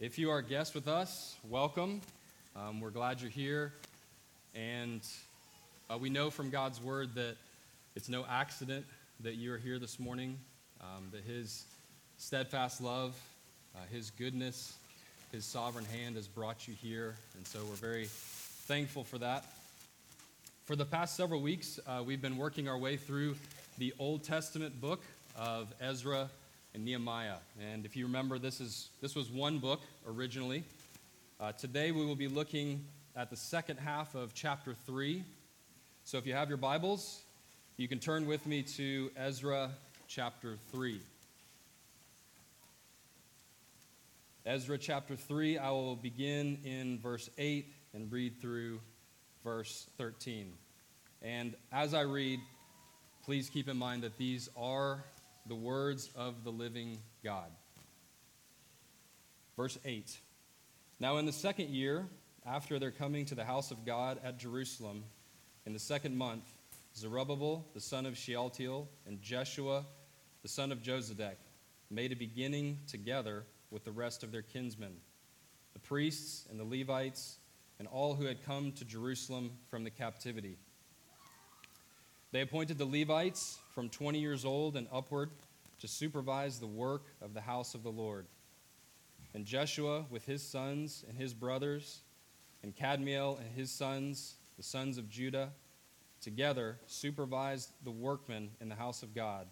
If you are a guest with us, welcome. Um, we're glad you're here. And uh, we know from God's word that it's no accident that you are here this morning, um, that His steadfast love, uh, His goodness, His sovereign hand has brought you here. And so we're very thankful for that. For the past several weeks, uh, we've been working our way through the Old Testament book of Ezra and Nehemiah. And if you remember, this, is, this was one book originally. Uh, today we will be looking at the second half of chapter 3. So if you have your Bibles, you can turn with me to Ezra chapter 3. Ezra chapter 3, I will begin in verse 8 and read through verse 13. And as I read, please keep in mind that these are the words of the living God. Verse 8 Now, in the second year, after their coming to the house of God at Jerusalem, in the second month, Zerubbabel, the son of Shealtiel, and Jeshua, the son of Jozadak, made a beginning together with the rest of their kinsmen, the priests and the Levites, and all who had come to Jerusalem from the captivity. They appointed the Levites from 20 years old and upward to supervise the work of the house of the Lord. And Jeshua with his sons and his brothers, and Kadmiel and his sons, the sons of Judah, together supervised the workmen in the house of God,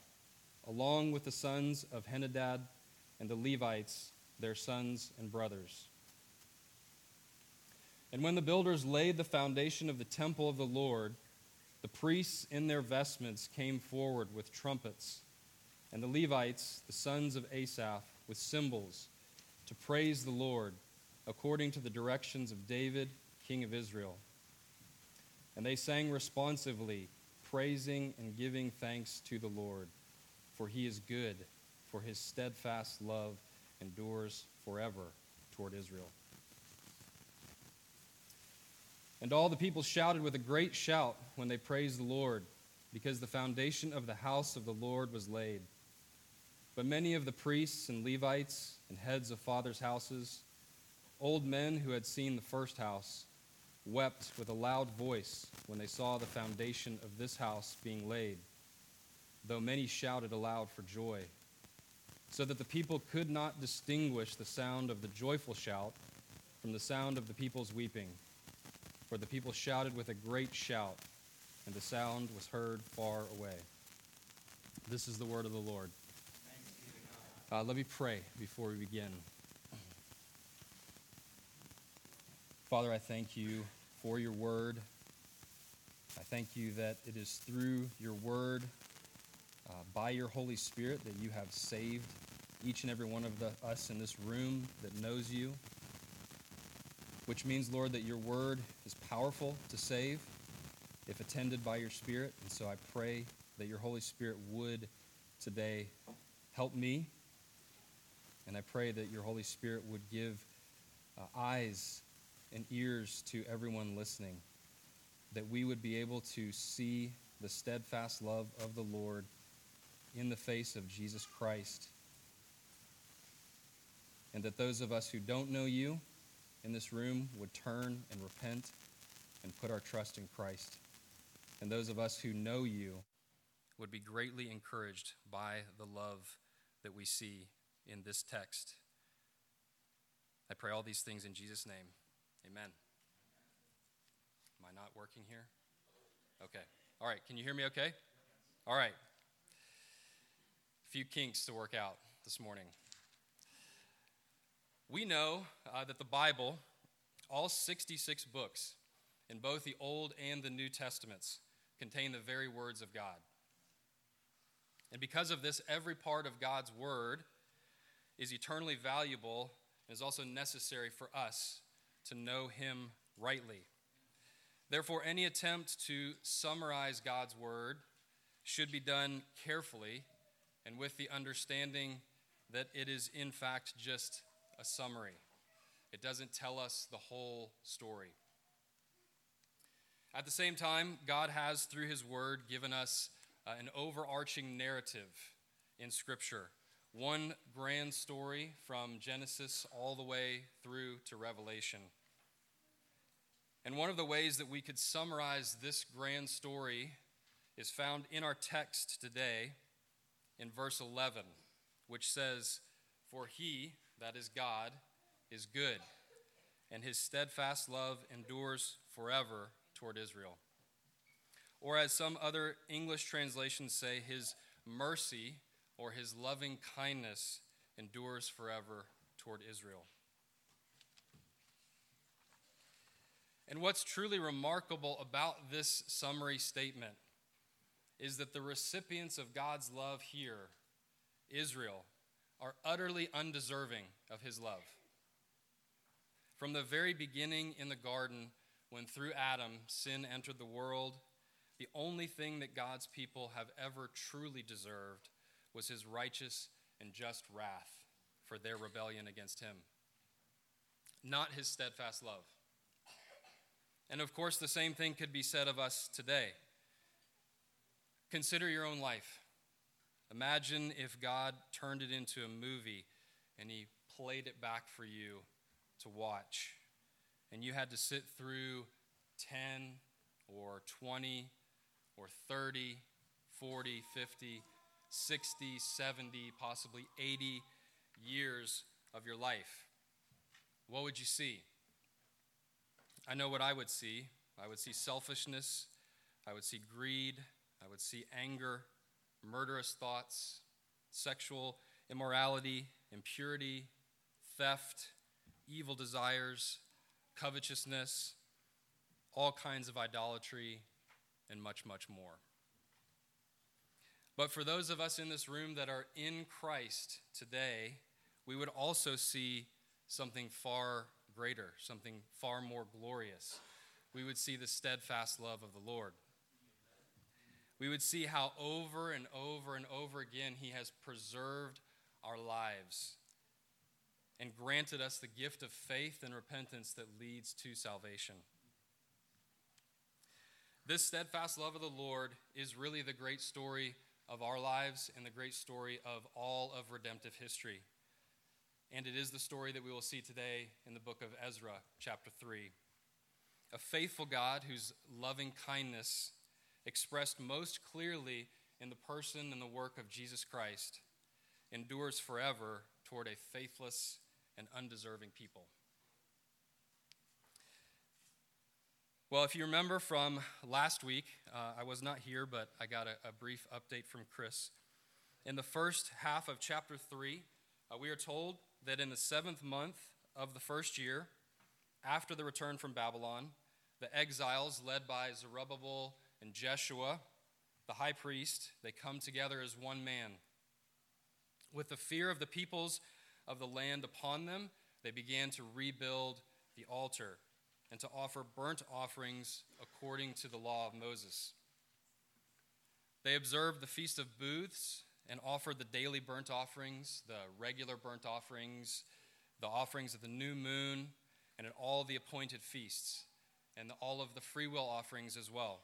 along with the sons of Henadad and the Levites, their sons and brothers. And when the builders laid the foundation of the temple of the Lord, the priests in their vestments came forward with trumpets, and the Levites, the sons of Asaph, with cymbals, to praise the Lord according to the directions of David, king of Israel. And they sang responsively, praising and giving thanks to the Lord, for he is good, for his steadfast love endures forever toward Israel. And all the people shouted with a great shout when they praised the Lord, because the foundation of the house of the Lord was laid. But many of the priests and Levites and heads of fathers' houses, old men who had seen the first house, wept with a loud voice when they saw the foundation of this house being laid, though many shouted aloud for joy, so that the people could not distinguish the sound of the joyful shout from the sound of the people's weeping. For the people shouted with a great shout, and the sound was heard far away. This is the word of the Lord. Uh, let me pray before we begin. Father, I thank you for your word. I thank you that it is through your word, uh, by your Holy Spirit, that you have saved each and every one of the, us in this room that knows you. Which means, Lord, that your word is powerful to save if attended by your Spirit. And so I pray that your Holy Spirit would today help me. And I pray that your Holy Spirit would give uh, eyes and ears to everyone listening, that we would be able to see the steadfast love of the Lord in the face of Jesus Christ. And that those of us who don't know you in this room would turn and repent and put our trust in Christ. And those of us who know you would be greatly encouraged by the love that we see in this text. I pray all these things in Jesus' name. Amen. Am I not working here? Okay. All right. Can you hear me okay? All right. A few kinks to work out this morning. We know uh, that the Bible, all 66 books in both the Old and the New Testaments, contain the very words of God. And because of this, every part of God's word is eternally valuable and is also necessary for us to know Him rightly. Therefore, any attempt to summarize God's word should be done carefully and with the understanding that it is, in fact, just a summary. It doesn't tell us the whole story. At the same time, God has, through His Word, given us uh, an overarching narrative in Scripture one grand story from Genesis all the way through to Revelation. And one of the ways that we could summarize this grand story is found in our text today in verse 11, which says, For he, that is God, is good, and his steadfast love endures forever toward Israel. Or, as some other English translations say, his mercy or his loving kindness endures forever toward Israel. And what's truly remarkable about this summary statement is that the recipients of God's love here, Israel, are utterly undeserving of his love. From the very beginning in the garden, when through Adam sin entered the world, the only thing that God's people have ever truly deserved was his righteous and just wrath for their rebellion against him, not his steadfast love. And of course, the same thing could be said of us today. Consider your own life. Imagine if God turned it into a movie and he played it back for you to watch. And you had to sit through 10 or 20 or 30, 40, 50, 60, 70, possibly 80 years of your life. What would you see? I know what I would see. I would see selfishness, I would see greed, I would see anger, murderous thoughts, sexual immorality, impurity, theft, evil desires, covetousness, all kinds of idolatry, and much, much more. But for those of us in this room that are in Christ today, we would also see something far greater, something far more glorious. We would see the steadfast love of the Lord we would see how over and over and over again He has preserved our lives and granted us the gift of faith and repentance that leads to salvation. This steadfast love of the Lord is really the great story of our lives and the great story of all of redemptive history. And it is the story that we will see today in the book of Ezra, chapter 3. A faithful God whose loving kindness expressed most clearly in the person and the work of Jesus Christ, endures forever toward a faithless and undeserving people. Well, if you remember from last week, uh, I was not here, but I got a, a, brief update from Chris. In the first half of chapter 3, uh, we are told that in the seventh month of the first year, after the return from Babylon, the exiles led by Zerubbabel and Jeshua, the high priest, they come together as one man. With the fear of the peoples of the land upon them, they began to rebuild the altar and to offer burnt offerings according to the law of Moses. They observed the Feast of Booths and offered the daily burnt offerings, the regular burnt offerings, the offerings of the new moon, and at all the appointed feasts, and all of the freewill offerings as well.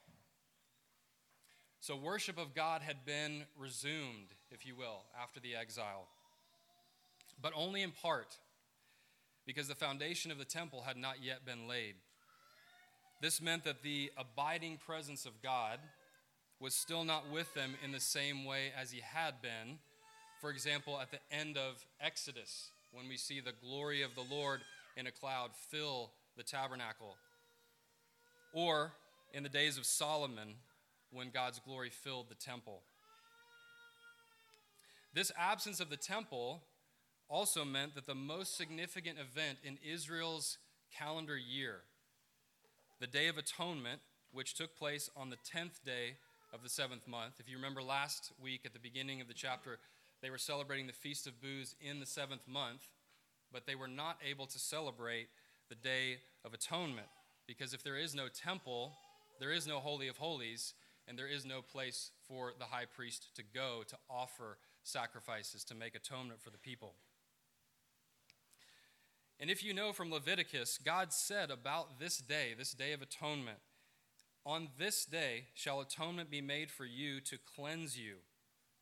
So, worship of God had been resumed, if you will, after the exile, but only in part, because the foundation of the temple had not yet been laid. This meant that the abiding presence of God was still not with them in the same way as he had been. For example, at the end of Exodus, when we see the glory of the Lord in a cloud fill the tabernacle, or in the days of Solomon, when God's glory filled the temple. This absence of the temple also meant that the most significant event in Israel's calendar year, the Day of Atonement, which took place on the 10th day of the seventh month. If you remember last week at the beginning of the chapter, they were celebrating the Feast of Booths in the seventh month, but they were not able to celebrate the Day of Atonement because if there is no temple, there is no Holy of Holies, and there is no place for the high priest to go to offer sacrifices to make atonement for the people. And if you know from Leviticus, God said about this day, this day of atonement, on this day shall atonement be made for you to cleanse you.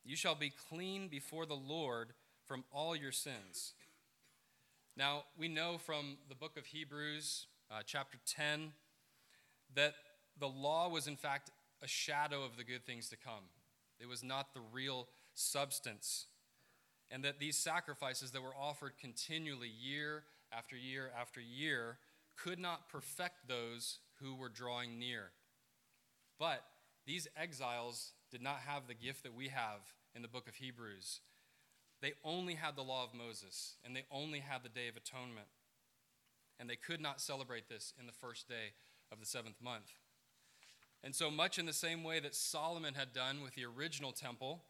You shall be clean before the Lord from all your sins. Now, we know from the book of Hebrews, uh, chapter 10, that the law was in fact a shadow of the good things to come. It was not the real substance. And that these sacrifices that were offered continually, year after year after year, could not perfect those who were drawing near. But these exiles did not have the gift that we have in the book of Hebrews. They only had the law of Moses, and they only had the Day of Atonement. And they could not celebrate this in the first day of the seventh month. And so, much in the same way that Solomon had done with the original temple,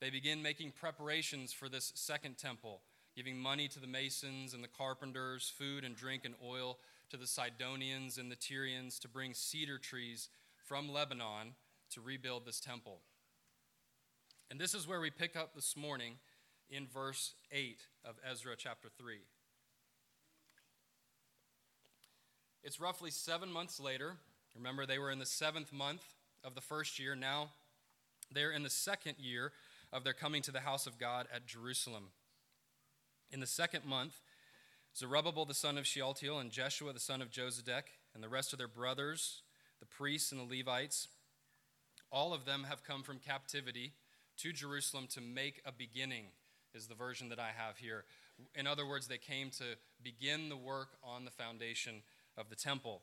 they begin making preparations for this second temple, giving money to the masons and the carpenters, food and drink and oil to the Sidonians and the Tyrians to bring cedar trees from Lebanon to rebuild this temple. And this is where we pick up this morning in verse 8 of Ezra chapter 3. It's roughly seven months later. Remember, they were in the seventh month of the first year. Now they're in the second year of their coming to the house of God at Jerusalem. In the second month, Zerubbabel the son of Shealtiel and Jeshua the son of Josedek and the rest of their brothers, the priests and the Levites, all of them have come from captivity to Jerusalem to make a beginning, is the version that I have here. In other words, they came to begin the work on the foundation of the temple.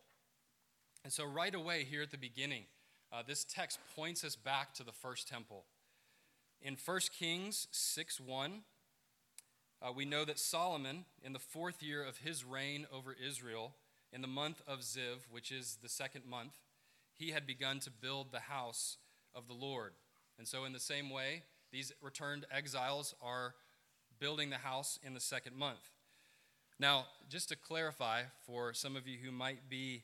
And so, right away, here at the beginning, uh, this text points us back to the first temple. In 1 Kings 6 1, uh, we know that Solomon, in the fourth year of his reign over Israel, in the month of Ziv, which is the second month, he had begun to build the house of the Lord. And so, in the same way, these returned exiles are building the house in the second month. Now, just to clarify for some of you who might be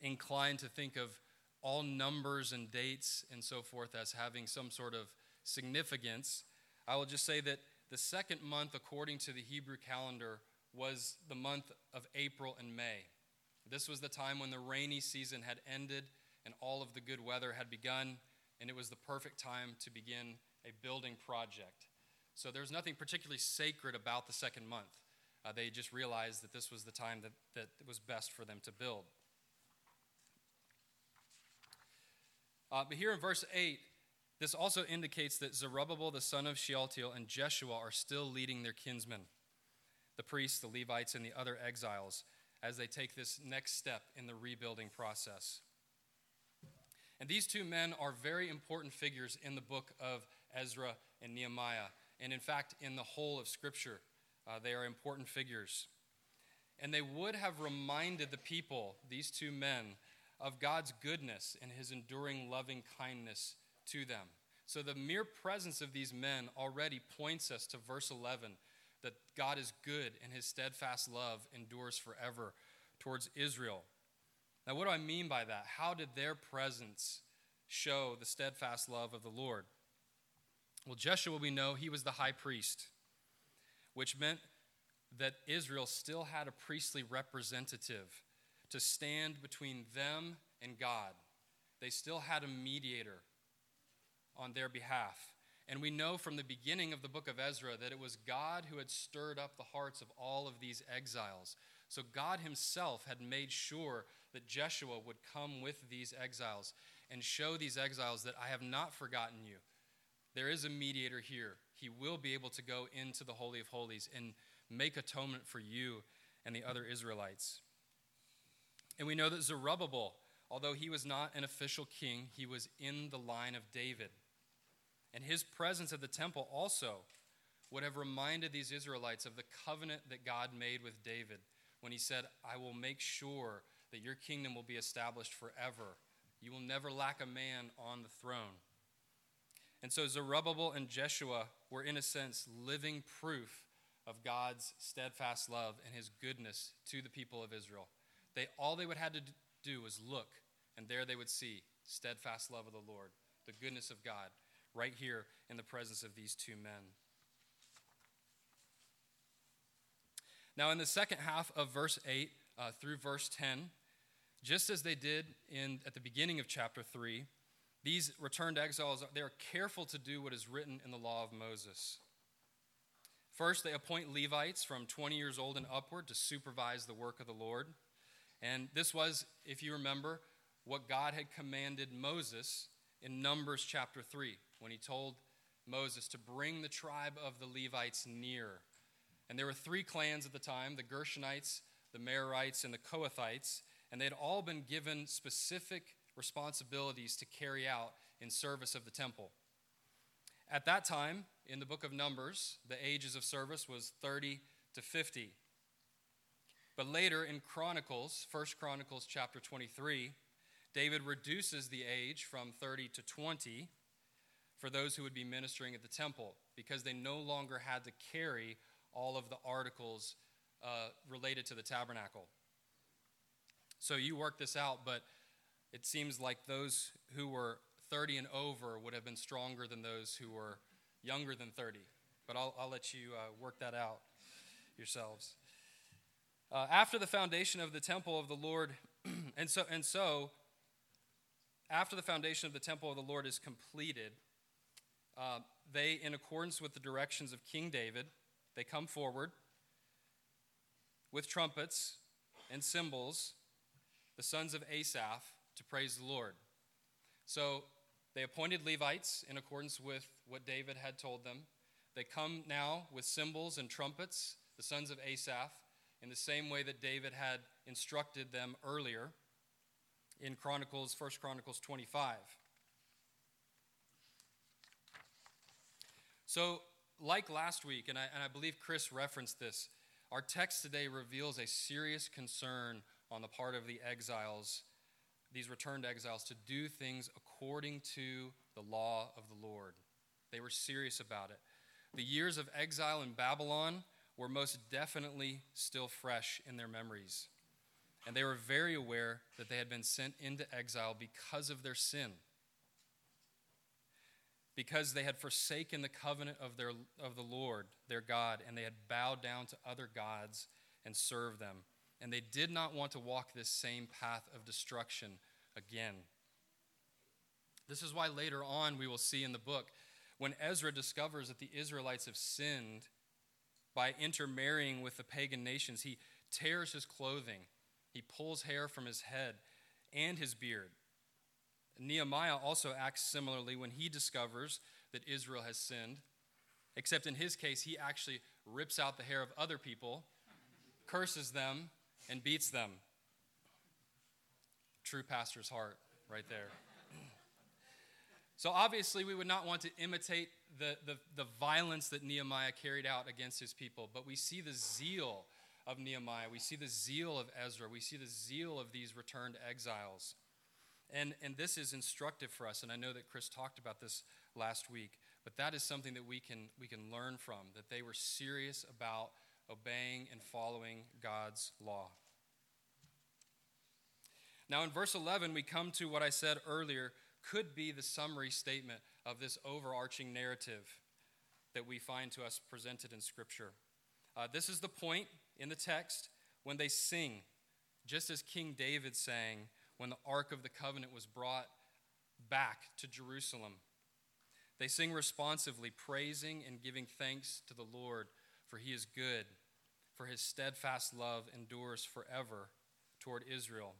inclined to think of all numbers and dates and so forth as having some sort of significance, I will just say that the second month, according to the Hebrew calendar, was the month of April and May. This was the time when the rainy season had ended and all of the good weather had begun, and it was the perfect time to begin a building project. So there was nothing particularly sacred about the second month. Uh, they just realized that this was the time that, that was best for them to build. Uh, but here in verse 8, this also indicates that Zerubbabel the son of Shealtiel and Jeshua are still leading their kinsmen, the priests, the Levites, and the other exiles, as they take this next step in the rebuilding process. And these two men are very important figures in the book of Ezra and Nehemiah, and in fact, in the whole of Scripture. Uh, they are important figures. And they would have reminded the people, these two men, of God's goodness and his enduring loving kindness to them. So the mere presence of these men already points us to verse 11 that God is good and his steadfast love endures forever towards Israel. Now, what do I mean by that? How did their presence show the steadfast love of the Lord? Well, Jeshua, we know he was the high priest, which meant that Israel still had a priestly representative to stand between them and God. They still had a mediator on their behalf. And we know from the beginning of the book of Ezra that it was God who had stirred up the hearts of all of these exiles. So God himself had made sure that Jeshua would come with these exiles and show these exiles that I have not forgotten you. There is a mediator here. He will be able to go into the Holy of Holies and make atonement for you and the other Israelites. And we know that Zerubbabel, although he was not an official king, he was in the line of David. And his presence at the temple also would have reminded these Israelites of the covenant that God made with David when he said, I will make sure that your kingdom will be established forever. You will never lack a man on the throne. And so Zerubbabel and Jeshua were, in a sense, living proof of God's steadfast love and his goodness to the people of Israel. They, all they would have to do was look, and there they would see steadfast love of the Lord, the goodness of God right here in the presence of these two men. Now, in the second half of verse 8 uh, through verse 10, just as they did in, at the beginning of chapter 3, these returned exiles, they are careful to do what is written in the law of Moses. First, they appoint Levites from 20 years old and upward to supervise the work of the Lord. And this was, if you remember, what God had commanded Moses in Numbers chapter 3 when he told Moses to bring the tribe of the Levites near. And there were three clans at the time the Gershonites, the Merarites, and the Kohathites. And they had all been given specific responsibilities to carry out in service of the temple. At that time, in the book of Numbers, the ages of service was 30 to 50. But later in Chronicles, 1 Chronicles chapter 23, David reduces the age from 30 to 20 for those who would be ministering at the temple because they no longer had to carry all of the articles uh, related to the tabernacle. So you work this out, but it seems like those who were 30 and over would have been stronger than those who were younger than 30. But I'll, I'll let you uh, work that out yourselves. Uh, after the foundation of the temple of the Lord, and so, and so, after the foundation of the temple of the Lord is completed, uh, they, in accordance with the directions of King David, they come forward with trumpets and cymbals, the sons of Asaph, to praise the Lord. So they appointed Levites in accordance with what David had told them. They come now with cymbals and trumpets, the sons of Asaph, in the same way that David had instructed them earlier in Chronicles, 1 Chronicles 25. So, like last week, and I, and I believe Chris referenced this, our text today reveals a serious concern on the part of the exiles, these returned exiles, to do things according to the law of the Lord. They were serious about it. The years of exile in Babylon were most definitely still fresh in their memories. And they were very aware that they had been sent into exile because of their sin because they had forsaken the covenant of, their, of the Lord, their God, and they had bowed down to other gods and served them. And they did not want to walk this same path of destruction again. This is why later on we will see in the book, when Ezra discovers that the Israelites have sinned by intermarrying with the pagan nations, he tears his clothing, he pulls hair from his head and his beard Nehemiah also acts similarly when he discovers that Israel has sinned, except in his case, he actually rips out the hair of other people, curses them, and beats them. True pastor's heart, right there. So, obviously, we would not want to imitate the, the, the, violence that Nehemiah carried out against his people, but we see the zeal of Nehemiah. We see the zeal of Ezra. We see the zeal of these returned exiles. And, and this is instructive for us, and I know that Chris talked about this last week, but that is something that we can, we can learn from, that they were serious about obeying and following God's law. Now, in verse 11, we come to what I said earlier could be the summary statement of this overarching narrative that we find to us presented in Scripture. Uh, this is the point in the text when they sing, just as King David sang when the Ark of the Covenant was brought back to Jerusalem. They sing responsively, praising and giving thanks to the Lord, for he is good, for his steadfast love endures forever toward Israel.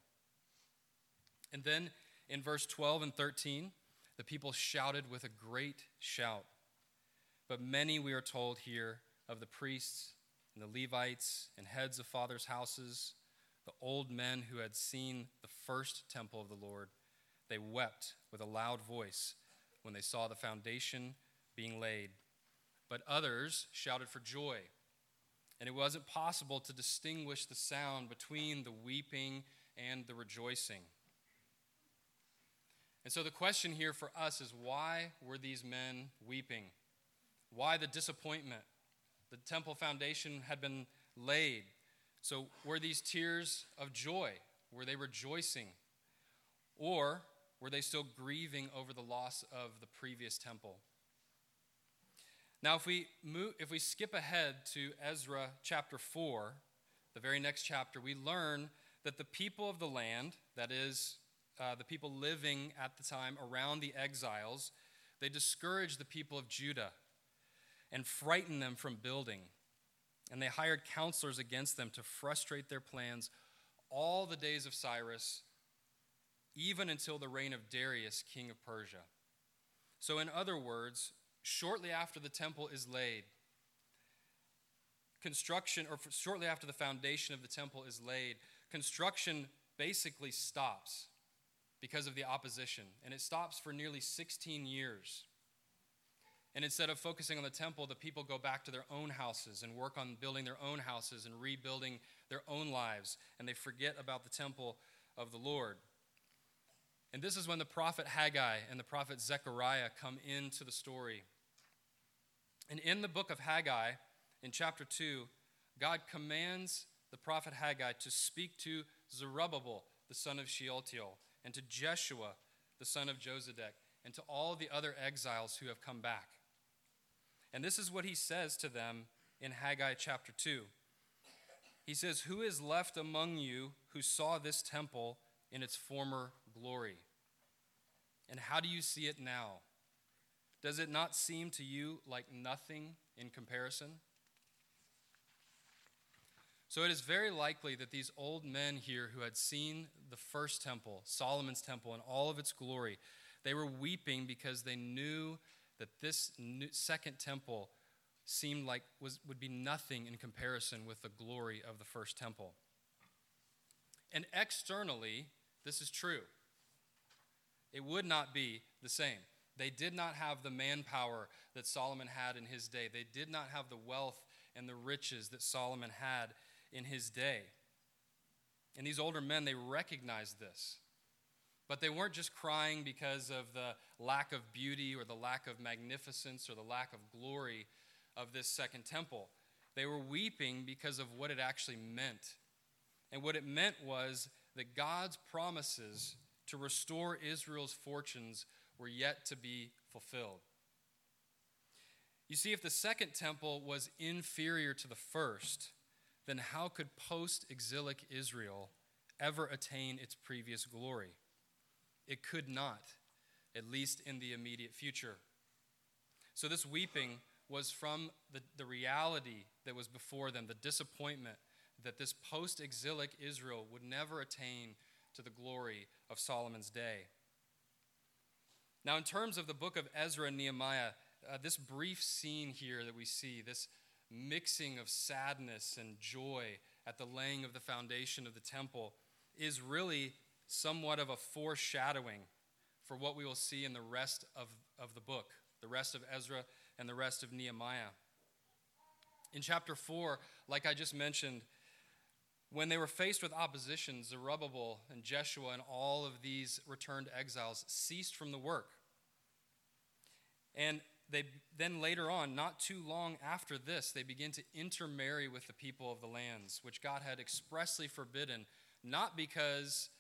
And then in verse 12 and 13, the people shouted with a great shout. But many, we are told here, of the priests and the Levites and heads of fathers' houses the old men who had seen the first temple of the Lord, they wept with a loud voice when they saw the foundation being laid. But others shouted for joy. And it wasn't possible to distinguish the sound between the weeping and the rejoicing. And so the question here for us is why were these men weeping? Why the disappointment? The temple foundation had been laid. So, were these tears of joy? Were they rejoicing? Or were they still grieving over the loss of the previous temple? Now, if we, move, if we skip ahead to Ezra chapter 4, the very next chapter, we learn that the people of the land, that is, uh, the people living at the time around the exiles, they discouraged the people of Judah. and frightened them from building. And they hired counselors against them to frustrate their plans all the days of Cyrus, even until the reign of Darius, king of Persia. So, in other words, shortly after the temple is laid, construction, or shortly after the foundation of the temple is laid, construction basically stops because of the opposition. And it stops for nearly 16 years. And instead of focusing on the temple, the people go back to their own houses and work on building their own houses and rebuilding their own lives. And they forget about the temple of the Lord. And this is when the prophet Haggai and the prophet Zechariah come into the story. And in the book of Haggai, in chapter 2, God commands the prophet Haggai to speak to Zerubbabel, the son of Shealtiel, and to Jeshua, the son of Jozadak, and to all the other exiles who have come back. And this is what he says to them in Haggai chapter 2. He says, Who is left among you who saw this temple in its former glory? And how do you see it now? Does it not seem to you like nothing in comparison? So it is very likely that these old men here who had seen the first temple, Solomon's temple, in all of its glory, they were weeping because they knew that this second temple seemed like was, would be nothing in comparison with the glory of the first temple. And externally, this is true. It would not be the same. They did not have the manpower that Solomon had in his day. They did not have the wealth and the riches that Solomon had in his day. And these older men, they recognized this. But they weren't just crying because of the lack of beauty or the lack of magnificence or the lack of glory of this second temple. They were weeping because of what it actually meant. And what it meant was that God's promises to restore Israel's fortunes were yet to be fulfilled. You see, if the second temple was inferior to the first, then how could post exilic Israel ever attain its previous glory? It could not, at least in the immediate future. So, this weeping was from the, the reality that was before them, the disappointment that this post exilic Israel would never attain to the glory of Solomon's day. Now, in terms of the book of Ezra and Nehemiah, uh, this brief scene here that we see, this mixing of sadness and joy at the laying of the foundation of the temple is really somewhat of a foreshadowing for what we will see in the rest of, of the book, the rest of Ezra and the rest of Nehemiah. In chapter 4, like I just mentioned, when they were faced with opposition, Zerubbabel and Jeshua and all of these returned exiles ceased from the work. And they then later on, not too long after this, they begin to intermarry with the people of the lands, which God had expressly forbidden, not because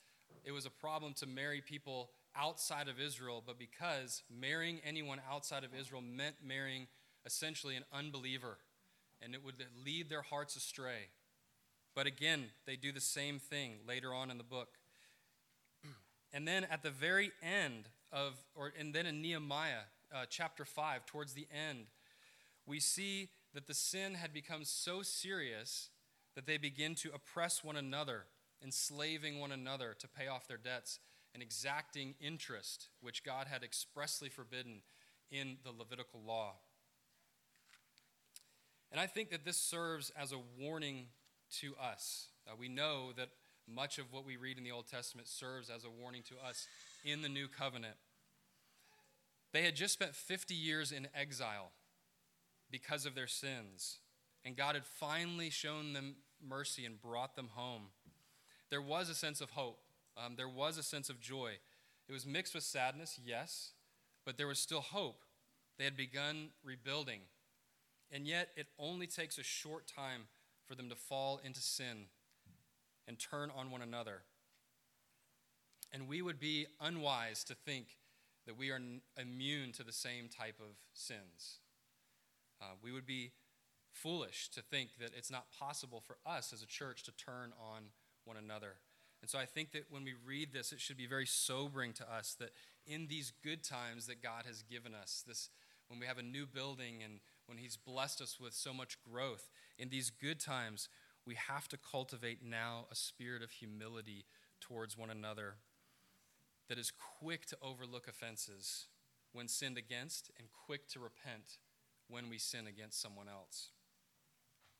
it was a problem to marry people outside of Israel, but because marrying anyone outside of Israel meant marrying essentially an unbeliever, and it would lead their hearts astray. But again, they do the same thing later on in the book. And then at the very end of, or and then in Nehemiah, uh, chapter 5, towards the end, we see that the sin had become so serious that they begin to oppress one another, enslaving one another to pay off their debts, and exacting interest, which God had expressly forbidden in the Levitical law. And I think that this serves as a warning to us. Uh, we know that much of what we read in the Old Testament serves as a warning to us in the New Covenant. They had just spent 50 years in exile because of their sins, and God had finally shown them mercy and brought them home. There was a sense of hope, um, there was a sense of joy. It was mixed with sadness, yes, but there was still hope. They had begun rebuilding. And yet, it only takes a short time for them to fall into sin and turn on one another. And we would be unwise to think that we are immune to the same type of sins. Uh, we would be foolish to think that it's not possible for us as a church to turn on one another. And so I think that when we read this, it should be very sobering to us that in these good times that God has given us, this when we have a new building and when He's blessed us with so much growth. In these good times, we have to cultivate now a spirit of humility towards one another that is quick to overlook offenses when sinned against and quick to repent when we sin against someone else.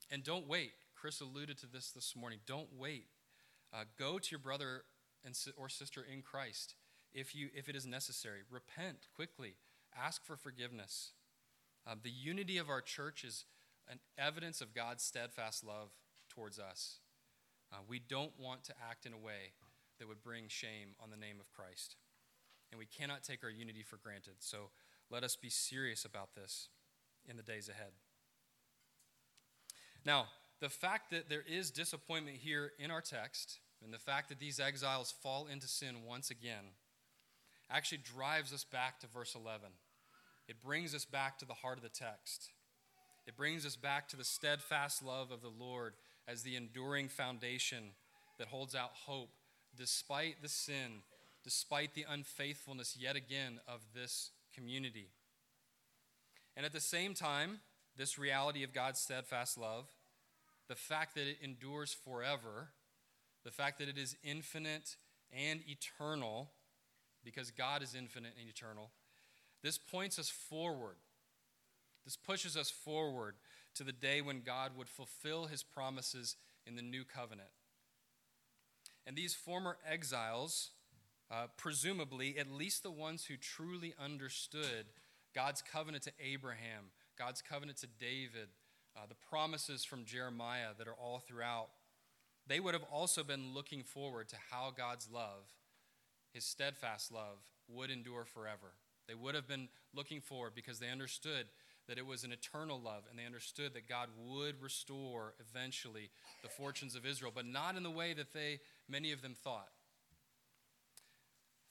And don't wait. Chris alluded to this this morning. Don't wait. Uh, go to your brother and, or sister in Christ if, you, if it is necessary. Repent quickly. Ask for forgiveness. Uh, the unity of our church is an evidence of God's steadfast love towards us. Uh, we don't want to act in a way that would bring shame on the name of Christ. And we cannot take our unity for granted. So let us be serious about this in the days ahead. Now, the fact that there is disappointment here in our text, and the fact that these exiles fall into sin once again, actually drives us back to verse 11. It brings us back to the heart of the text. It brings us back to the steadfast love of the Lord as the enduring foundation that holds out hope despite the sin, despite the unfaithfulness yet again of this community. And at the same time, this reality of God's steadfast love, the fact that it endures forever, the fact that it is infinite and eternal, because God is infinite and eternal, this points us forward. This pushes us forward to the day when God would fulfill his promises in the new covenant. And these former exiles, uh, presumably, at least the ones who truly understood God's covenant to Abraham, God's covenant to David, uh, the promises from Jeremiah that are all throughout, they would have also been looking forward to how God's love, his steadfast love, would endure forever. They would have been looking forward because they understood that it was an eternal love and they understood that God would restore eventually the fortunes of Israel, but not in the way that they many of them thought.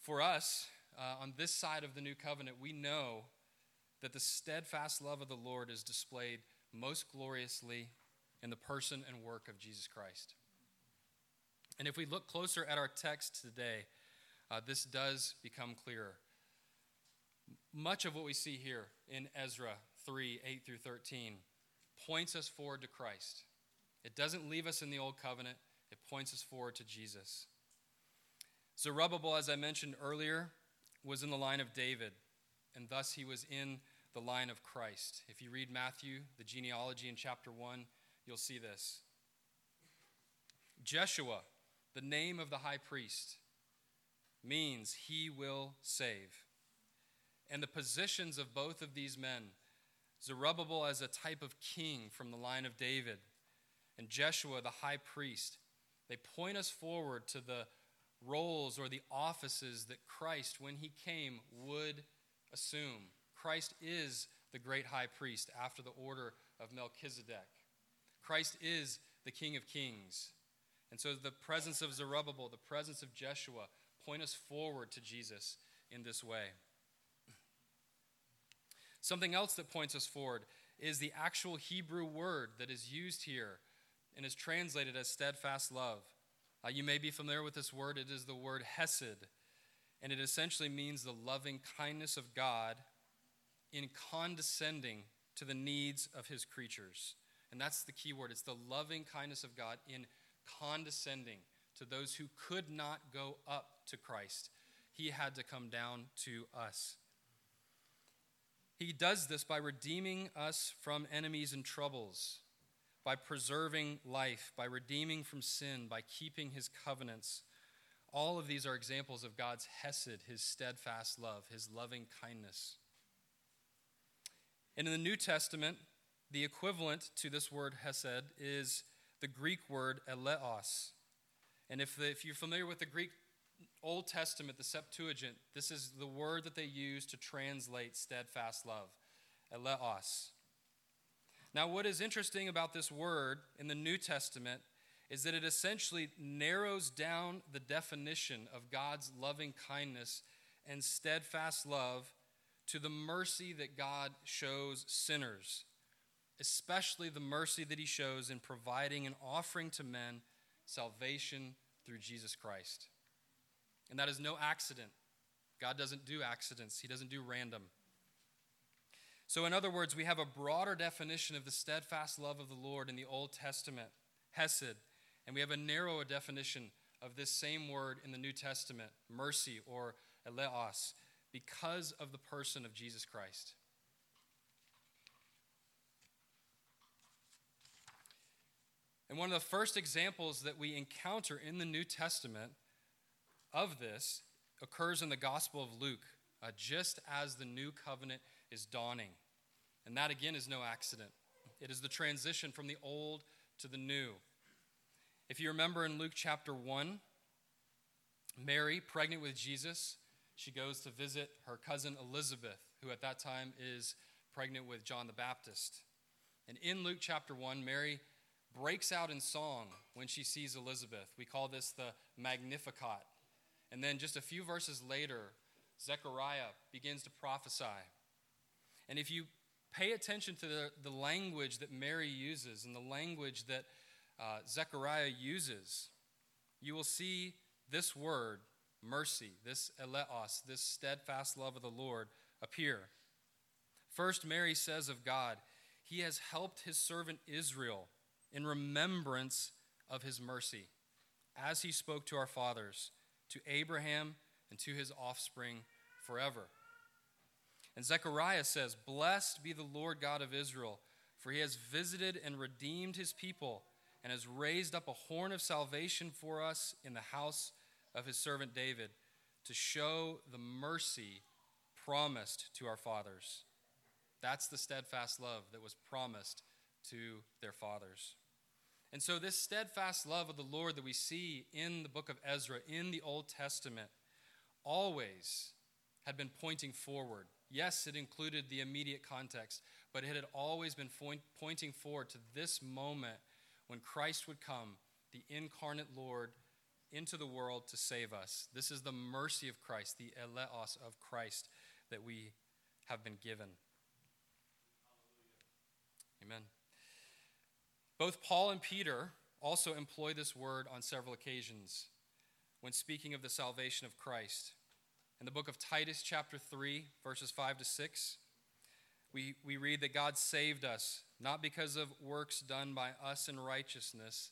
For us, uh, on this side of the new covenant, we know that the steadfast love of the Lord is displayed most gloriously in the person and work of Jesus Christ. And if we look closer at our text today, uh, this does become clearer. Much of what we see here in Ezra 3 8 through 13 points us forward to Christ. It doesn't leave us in the old covenant, it points us forward to Jesus. Zerubbabel, as I mentioned earlier, was in the line of David and thus he was in the line of Christ. If you read Matthew, the genealogy in chapter 1, you'll see this. Jeshua, the name of the high priest, means he will save. And the positions of both of these men, Zerubbabel as a type of king from the line of David, and Jeshua, the high priest, they point us forward to the roles or the offices that Christ, when he came, would assume Christ is the great high priest after the order of Melchizedek. Christ is the King of kings. And so the presence of Zerubbabel, the presence of Jeshua, point us forward to Jesus in this way. Something else that points us forward is the actual Hebrew word that is used here and is translated as steadfast love. Uh, you may be familiar with this word. It is the word hesed and it essentially means the loving kindness of God in condescending to the needs of his creatures. And that's the key word. It's the loving kindness of God in condescending to those who could not go up to Christ. He had to come down to us. He does this by redeeming us from enemies and troubles, by preserving life, by redeeming from sin, by keeping his covenants all of these are examples of God's hesed, his steadfast love, his loving kindness. And in the New Testament, the equivalent to this word hesed is the Greek word eleos. And if, the, if you're familiar with the Greek Old Testament, the Septuagint, this is the word that they use to translate steadfast love, eleos. Now, what is interesting about this word in the New Testament is that it essentially narrows down the definition of God's loving kindness and steadfast love to the mercy that God shows sinners, especially the mercy that He shows in providing and offering to men salvation through Jesus Christ. And that is no accident. God doesn't do accidents, He doesn't do random. So, in other words, we have a broader definition of the steadfast love of the Lord in the Old Testament, Hesed, and we have a narrower definition of this same word in the New Testament, mercy or eleos, because of the person of Jesus Christ. And one of the first examples that we encounter in the New Testament of this occurs in the Gospel of Luke, uh, just as the new covenant is dawning. And that again is no accident. It is the transition from the old to the new. If you remember in Luke chapter 1, Mary, pregnant with Jesus, she goes to visit her cousin Elizabeth, who at that time is pregnant with John the Baptist. And in Luke chapter 1, Mary breaks out in song when she sees Elizabeth. We call this the Magnificat. And then just a few verses later, Zechariah begins to prophesy. And if you pay attention to the, the language that Mary uses and the language that uh, Zechariah uses, you will see this word, mercy, this eleos, this steadfast love of the Lord, appear. First, Mary says of God, He has helped His servant Israel in remembrance of his mercy, as he spoke to our fathers, to Abraham, and to his offspring forever. And Zechariah says, Blessed be the Lord God of Israel, for he has visited and redeemed his people, and has raised up a horn of salvation for us in the house of his servant David, to show the mercy promised to our fathers. That's the steadfast love that was promised to their fathers. And so, this steadfast love of the Lord that we see in the book of Ezra, in the Old Testament, always had been pointing forward. Yes, it included the immediate context, but it had always been pointing forward to this moment when Christ would come, the incarnate Lord, into the world to save us. This is the mercy of Christ, the eleos of Christ that we have been given. Amen. Both Paul and Peter also employ this word on several occasions when speaking of the salvation of Christ. In the book of Titus, chapter 3, verses 5 to 6, we, we read that God saved us, not because of works done by us in righteousness,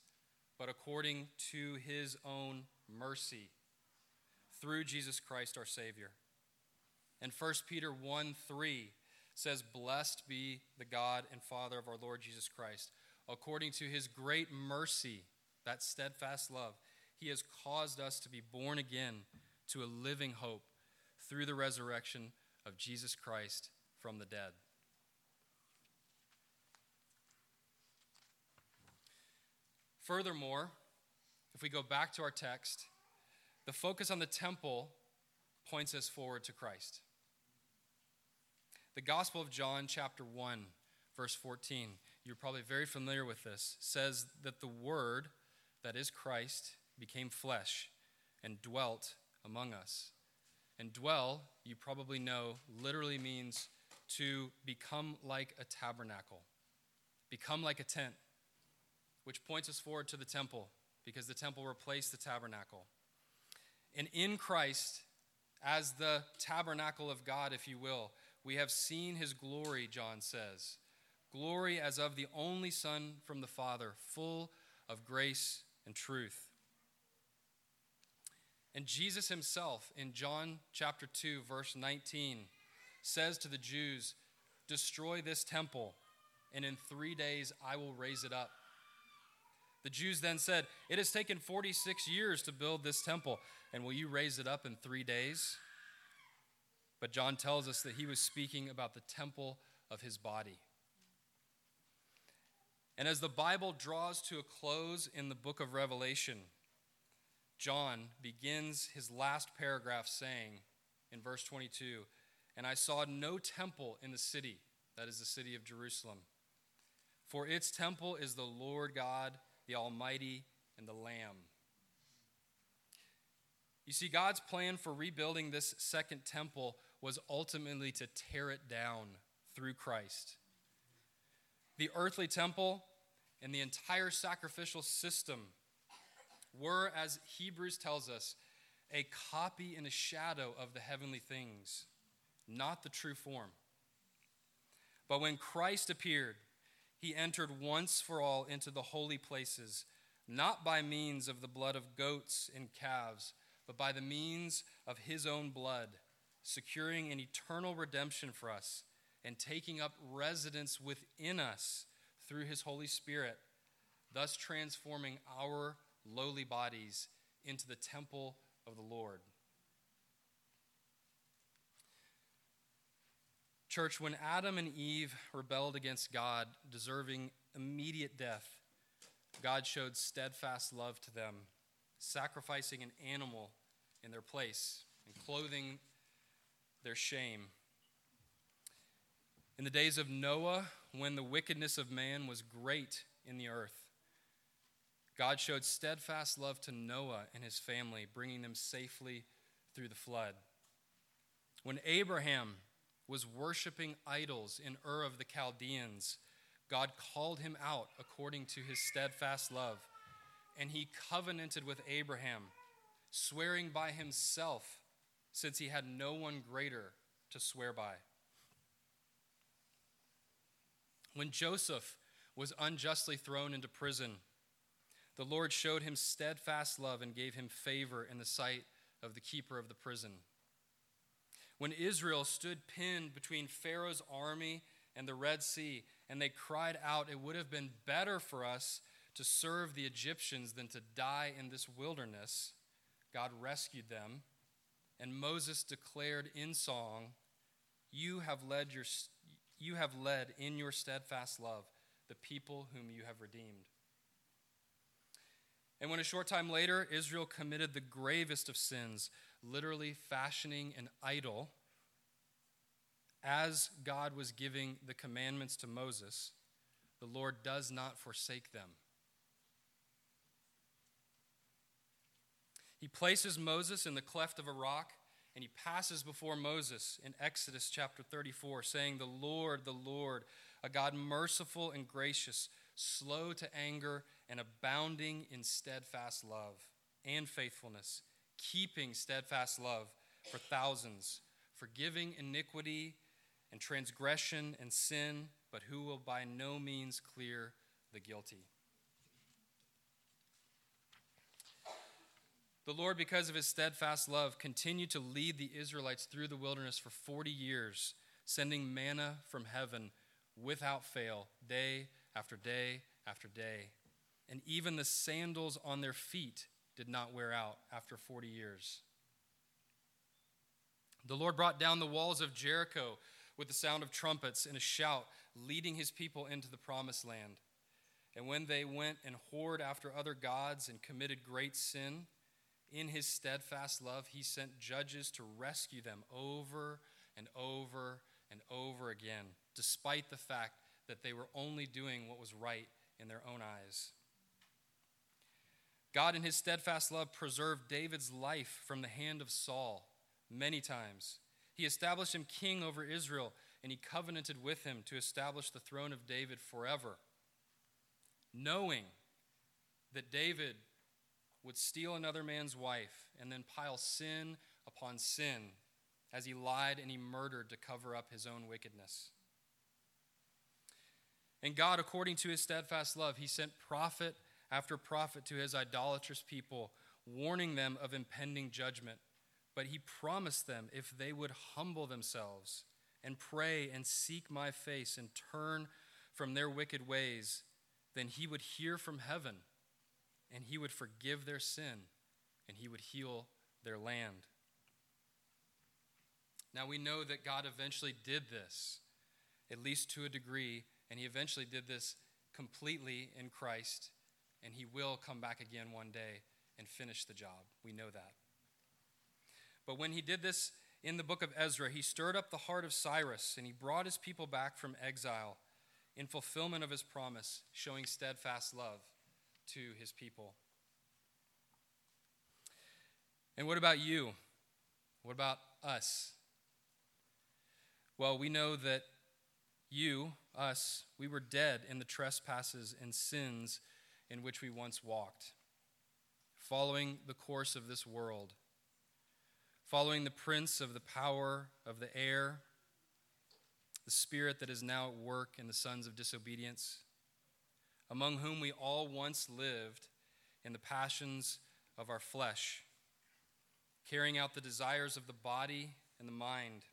but according to his own mercy through Jesus Christ our Savior. And 1 Peter 1 3 says, Blessed be the God and Father of our Lord Jesus Christ according to his great mercy, that steadfast love, he has caused us to be born again to a living hope through the resurrection of Jesus Christ from the dead. Furthermore, if we go back to our text, the focus on the temple points us forward to Christ. The Gospel of John, chapter 1, verse 14 you're probably very familiar with this, says that the Word, that is Christ, became flesh and dwelt among us. And dwell, you probably know, literally means to become like a tabernacle, become like a tent, which points us forward to the temple because the temple replaced the tabernacle. And in Christ, as the tabernacle of God, if you will, we have seen his glory, John says glory as of the only Son from the Father, full of grace and truth. And Jesus himself, in John chapter 2, verse 19, says to the Jews, Destroy this temple, and in three days I will raise it up. The Jews then said, It has taken 46 years to build this temple, and will you raise it up in three days? But John tells us that he was speaking about the temple of his body. And as the Bible draws to a close in the book of Revelation, John begins his last paragraph saying in verse 22 And I saw no temple in the city, that is the city of Jerusalem, for its temple is the Lord God, the Almighty, and the Lamb. You see, God's plan for rebuilding this second temple was ultimately to tear it down through Christ. The earthly temple and the entire sacrificial system were, as Hebrews tells us, a copy and a shadow of the heavenly things, not the true form. But when Christ appeared, he entered once for all into the holy places, not by means of the blood of goats and calves, but by the means of his own blood, securing an eternal redemption for us and taking up residence within us through his Holy Spirit, thus transforming our lowly bodies into the temple of the Lord. Church, when Adam and Eve rebelled against God, deserving immediate death, God showed steadfast love to them, sacrificing an animal in their place and clothing their shame. In the days of Noah, when the wickedness of man was great in the earth, God showed steadfast love to Noah and his family, bringing them safely through the flood. When Abraham was worshiping idols in Ur of the Chaldeans, God called him out according to his steadfast love, and he covenanted with Abraham, swearing by himself, since he had no one greater to swear by. When Joseph was unjustly thrown into prison, the Lord showed him steadfast love and gave him favor in the sight of the keeper of the prison. When Israel stood pinned between Pharaoh's army and the Red Sea, and they cried out, It would have been better for us to serve the Egyptians than to die in this wilderness, God rescued them. And Moses declared in song, You have led, your, you have led in your steadfast love the people whom you have redeemed. And when a short time later Israel committed the gravest of sins, literally fashioning an idol, as God was giving the commandments to Moses, the Lord does not forsake them. He places Moses in the cleft of a rock, and he passes before Moses in Exodus chapter 34, saying, The Lord, the Lord, a God merciful and gracious, slow to anger, and abounding in steadfast love and faithfulness, keeping steadfast love for thousands, forgiving iniquity and transgression and sin, but who will by no means clear the guilty. The Lord, because of his steadfast love, continued to lead the Israelites through the wilderness for 40 years, sending manna from heaven without fail, day after day after day. And even the sandals on their feet did not wear out after 40 years. The Lord brought down the walls of Jericho with the sound of trumpets and a shout, leading his people into the promised land. And when they went and whored after other gods and committed great sin, in his steadfast love, he sent judges to rescue them over and over and over again, despite the fact that they were only doing what was right in their own eyes. God, in his steadfast love, preserved David's life from the hand of Saul many times. He established him king over Israel, and he covenanted with him to establish the throne of David forever, knowing that David would steal another man's wife and then pile sin upon sin as he lied and he murdered to cover up his own wickedness. And God, according to his steadfast love, he sent prophet after prophet to his idolatrous people, warning them of impending judgment. But he promised them if they would humble themselves and pray and seek my face and turn from their wicked ways, then he would hear from heaven and he would forgive their sin and he would heal their land. Now we know that God eventually did this, at least to a degree, and he eventually did this completely in Christ, and he will come back again one day and finish the job. We know that. But when he did this in the book of Ezra, he stirred up the heart of Cyrus and he brought his people back from exile in fulfillment of his promise, showing steadfast love to his people. And what about you? What about us? Well, we know that you, us, we were dead in the trespasses and sins in which we once walked, following the course of this world following the prince of the power of the air, the spirit that is now at work in the sons of disobedience, among whom we all once lived in the passions of our flesh, carrying out the desires of the body and the mind.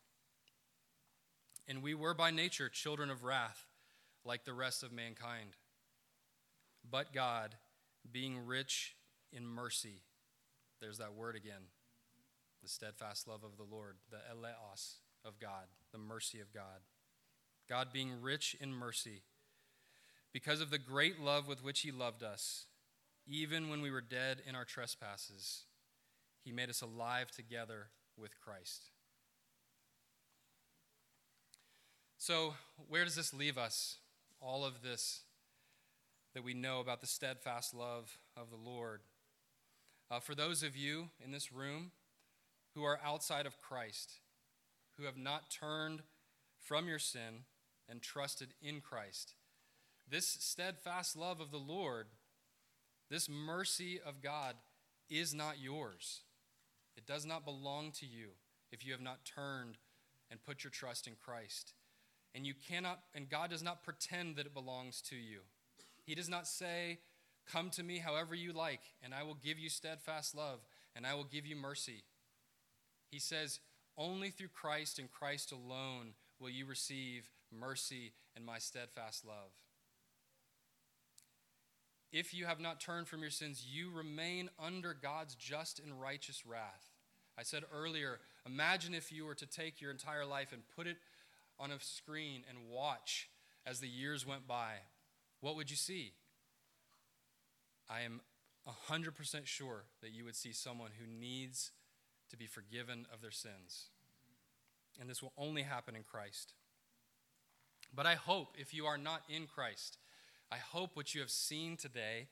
And we were by nature children of wrath, like the rest of mankind. But God, being rich in mercy, there's that word again the steadfast love of the Lord, the eleos of God, the mercy of God. God being rich in mercy, because of the great love with which He loved us, even when we were dead in our trespasses, He made us alive together with Christ. So, where does this leave us? All of this that we know about the steadfast love of the Lord. Uh, for those of you in this room who are outside of Christ, who have not turned from your sin and trusted in Christ, this steadfast love of the Lord, this mercy of God, is not yours. It does not belong to you if you have not turned and put your trust in Christ. And you cannot, and God does not pretend that it belongs to you. He does not say, Come to me however you like, and I will give you steadfast love, and I will give you mercy. He says, Only through Christ and Christ alone will you receive mercy and my steadfast love. If you have not turned from your sins, you remain under God's just and righteous wrath. I said earlier, imagine if you were to take your entire life and put it on a screen and watch as the years went by, what would you see? I am 100% sure that you would see someone who needs to be forgiven of their sins. And this will only happen in Christ. But I hope, if you are not in Christ, I hope what you have seen today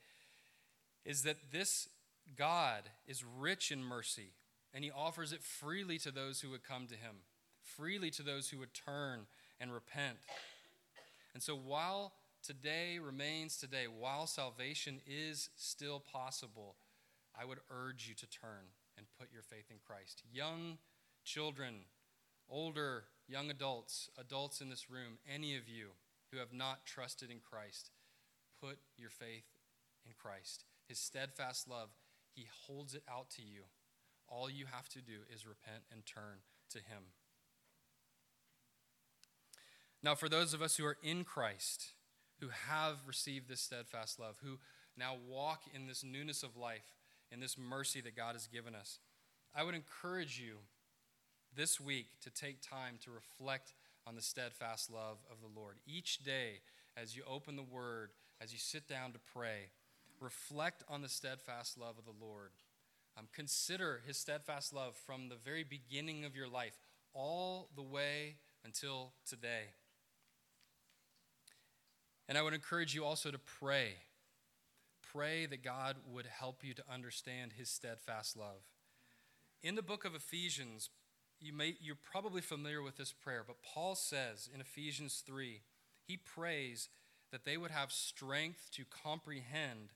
is that this God is rich in mercy, and he offers it freely to those who would come to him freely to those who would turn and repent. And so while today remains today, while salvation is still possible, I would urge you to turn and put your faith in Christ. Young children, older, young adults, adults in this room, any of you who have not trusted in Christ, put your faith in Christ. His steadfast love, He holds it out to you. All you have to do is repent and turn to Him. Now, for those of us who are in Christ, who have received this steadfast love, who now walk in this newness of life, in this mercy that God has given us, I would encourage you this week to take time to reflect on the steadfast love of the Lord. Each day, as you open the Word, as you sit down to pray, reflect on the steadfast love of the Lord. Um, consider his steadfast love from the very beginning of your life all the way until today. And I would encourage you also to pray. Pray that God would help you to understand his steadfast love. In the book of Ephesians, you may, you're probably familiar with this prayer, but Paul says in Ephesians 3, he prays that they would have strength to comprehend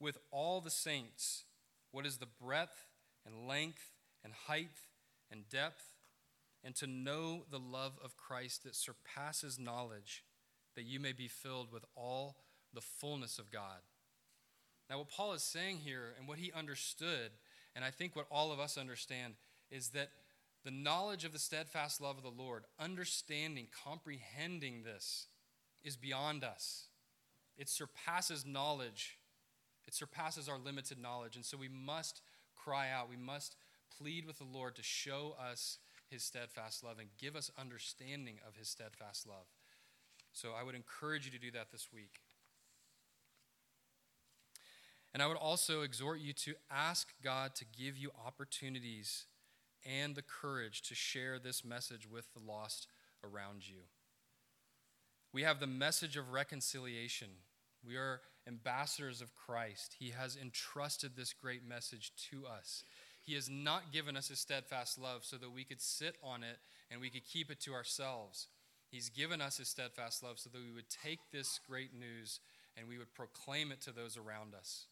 with all the saints what is the breadth and length and height and depth, and to know the love of Christ that surpasses knowledge that you may be filled with all the fullness of God. Now, what Paul is saying here and what he understood, and I think what all of us understand, is that the knowledge of the steadfast love of the Lord, understanding, comprehending this, is beyond us. It surpasses knowledge, it surpasses our limited knowledge. And so we must cry out, we must plead with the Lord to show us his steadfast love and give us understanding of his steadfast love. So I would encourage you to do that this week. And I would also exhort you to ask God to give you opportunities and the courage to share this message with the lost around you. We have the message of reconciliation. We are ambassadors of Christ. He has entrusted this great message to us. He has not given us his steadfast love so that we could sit on it and we could keep it to ourselves. He's given us his steadfast love so that we would take this great news and we would proclaim it to those around us.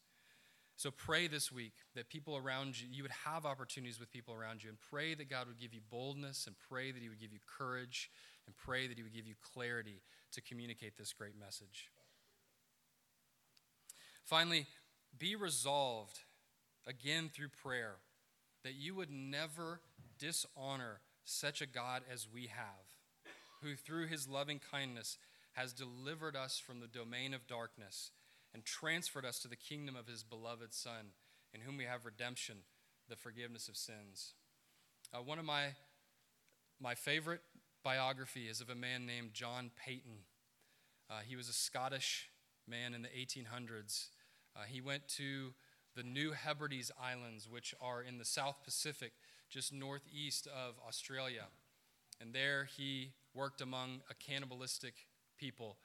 So pray this week that people around you, you would have opportunities with people around you, and pray that God would give you boldness, and pray that He would give you courage, and pray that He would give you clarity to communicate this great message. Finally, be resolved again through prayer that you would never dishonor such a God as we have, who through His loving kindness has delivered us from the domain of darkness and transferred us to the kingdom of his beloved Son, in whom we have redemption, the forgiveness of sins. Uh, one of my, my favorite biography is of a man named John Paton. Uh, he was a Scottish man in the 1800s. Uh, he went to the New Hebrides Islands, which are in the South Pacific, just northeast of Australia. And there he worked among a cannibalistic people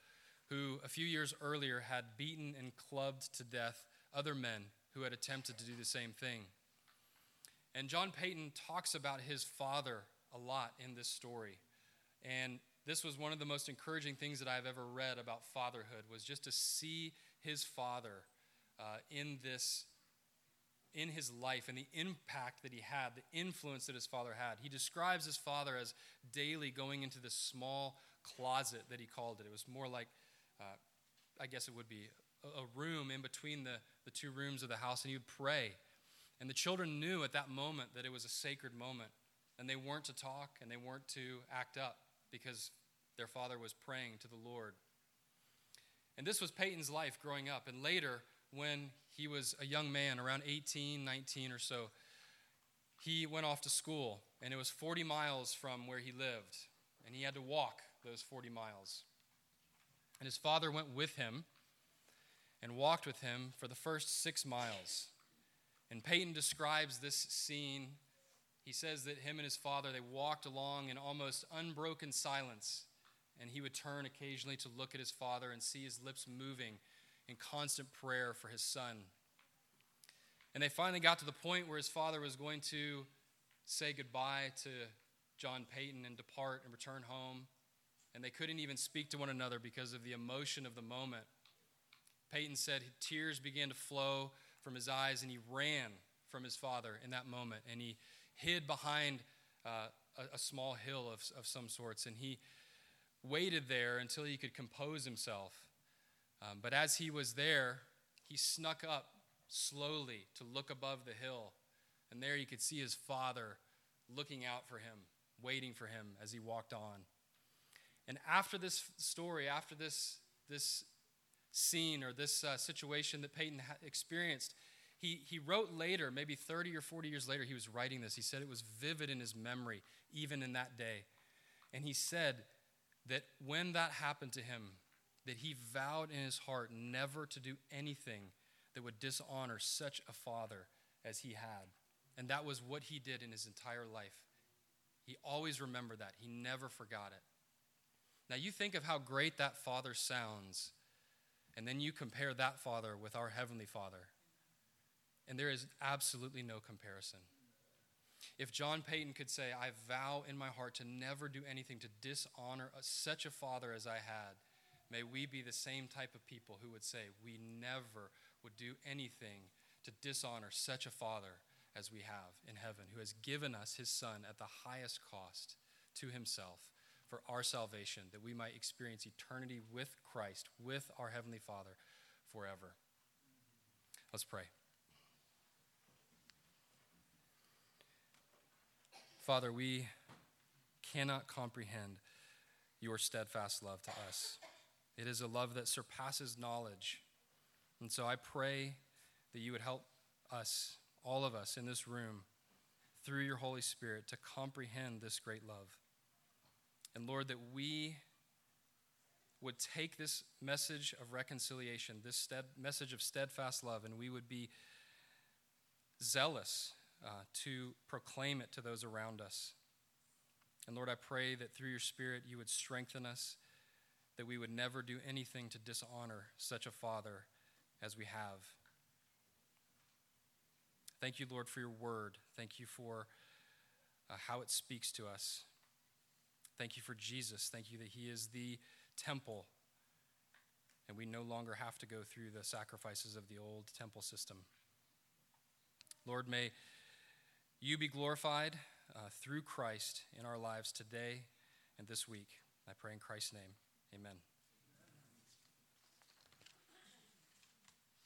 who a few years earlier had beaten and clubbed to death other men who had attempted to do the same thing. And John Paton talks about his father a lot in this story. And this was one of the most encouraging things that I've ever read about fatherhood was just to see his father uh, in this in his life and the impact that he had, the influence that his father had. He describes his father as daily going into this small closet that he called it. It was more like uh, I guess it would be a, a room in between the, the two rooms of the house, and he would pray. And the children knew at that moment that it was a sacred moment, and they weren't to talk and they weren't to act up because their father was praying to the Lord. And this was Paton's life growing up. And later, when he was a young man, around 18, 19 or so, he went off to school, and it was 40 miles from where he lived, and he had to walk those 40 miles. And his father went with him and walked with him for the first six miles. And Paton describes this scene. He says that him and his father, they walked along in almost unbroken silence. And he would turn occasionally to look at his father and see his lips moving in constant prayer for his son. And they finally got to the point where his father was going to say goodbye to John Paton and depart and return home and they couldn't even speak to one another because of the emotion of the moment. Paton said tears began to flow from his eyes, and he ran from his father in that moment, and he hid behind uh, a, a, small hill of, of some sorts, and he waited there until he could compose himself. Um, but as he was there, he snuck up slowly to look above the hill, and there he could see his father looking out for him, waiting for him as he walked on. And after this story, after this, this scene or this uh, situation that Paton ha- experienced, he, he wrote later, maybe 30 or 40 years later, he was writing this. He said it was vivid in his memory, even in that day. And he said that when that happened to him, that he vowed in his heart never to do anything that would dishonor such a father as he had. And that was what he did in his entire life. He always remembered that, he never forgot it. Now, you think of how great that Father sounds, and then you compare that Father with our Heavenly Father, and there is absolutely no comparison. If John Paton could say, I vow in my heart to never do anything to dishonor uh, such a father as I had, may we be the same type of people who would say, We never would do anything to dishonor such a father as we have in heaven, who has given us his son at the highest cost to himself for our salvation, that we might experience eternity with Christ, with our Heavenly Father forever. Let's pray. Father, we cannot comprehend your steadfast love to us. It is a love that surpasses knowledge. And so I pray that you would help us, all of us in this room, through your Holy Spirit, to comprehend this great love. And Lord, that we would take this message of reconciliation, this stead, message of steadfast love, and we would be zealous uh, to proclaim it to those around us. And Lord, I pray that through your Spirit you would strengthen us, that we would never do anything to dishonor such a Father as we have. Thank you, Lord, for your word. Thank you for uh, how it speaks to us. Thank you for Jesus. Thank you that He is the temple. And we no longer have to go through the sacrifices of the old temple system. Lord, may you be glorified uh, through Christ in our lives today and this week. I pray in Christ's name. Amen.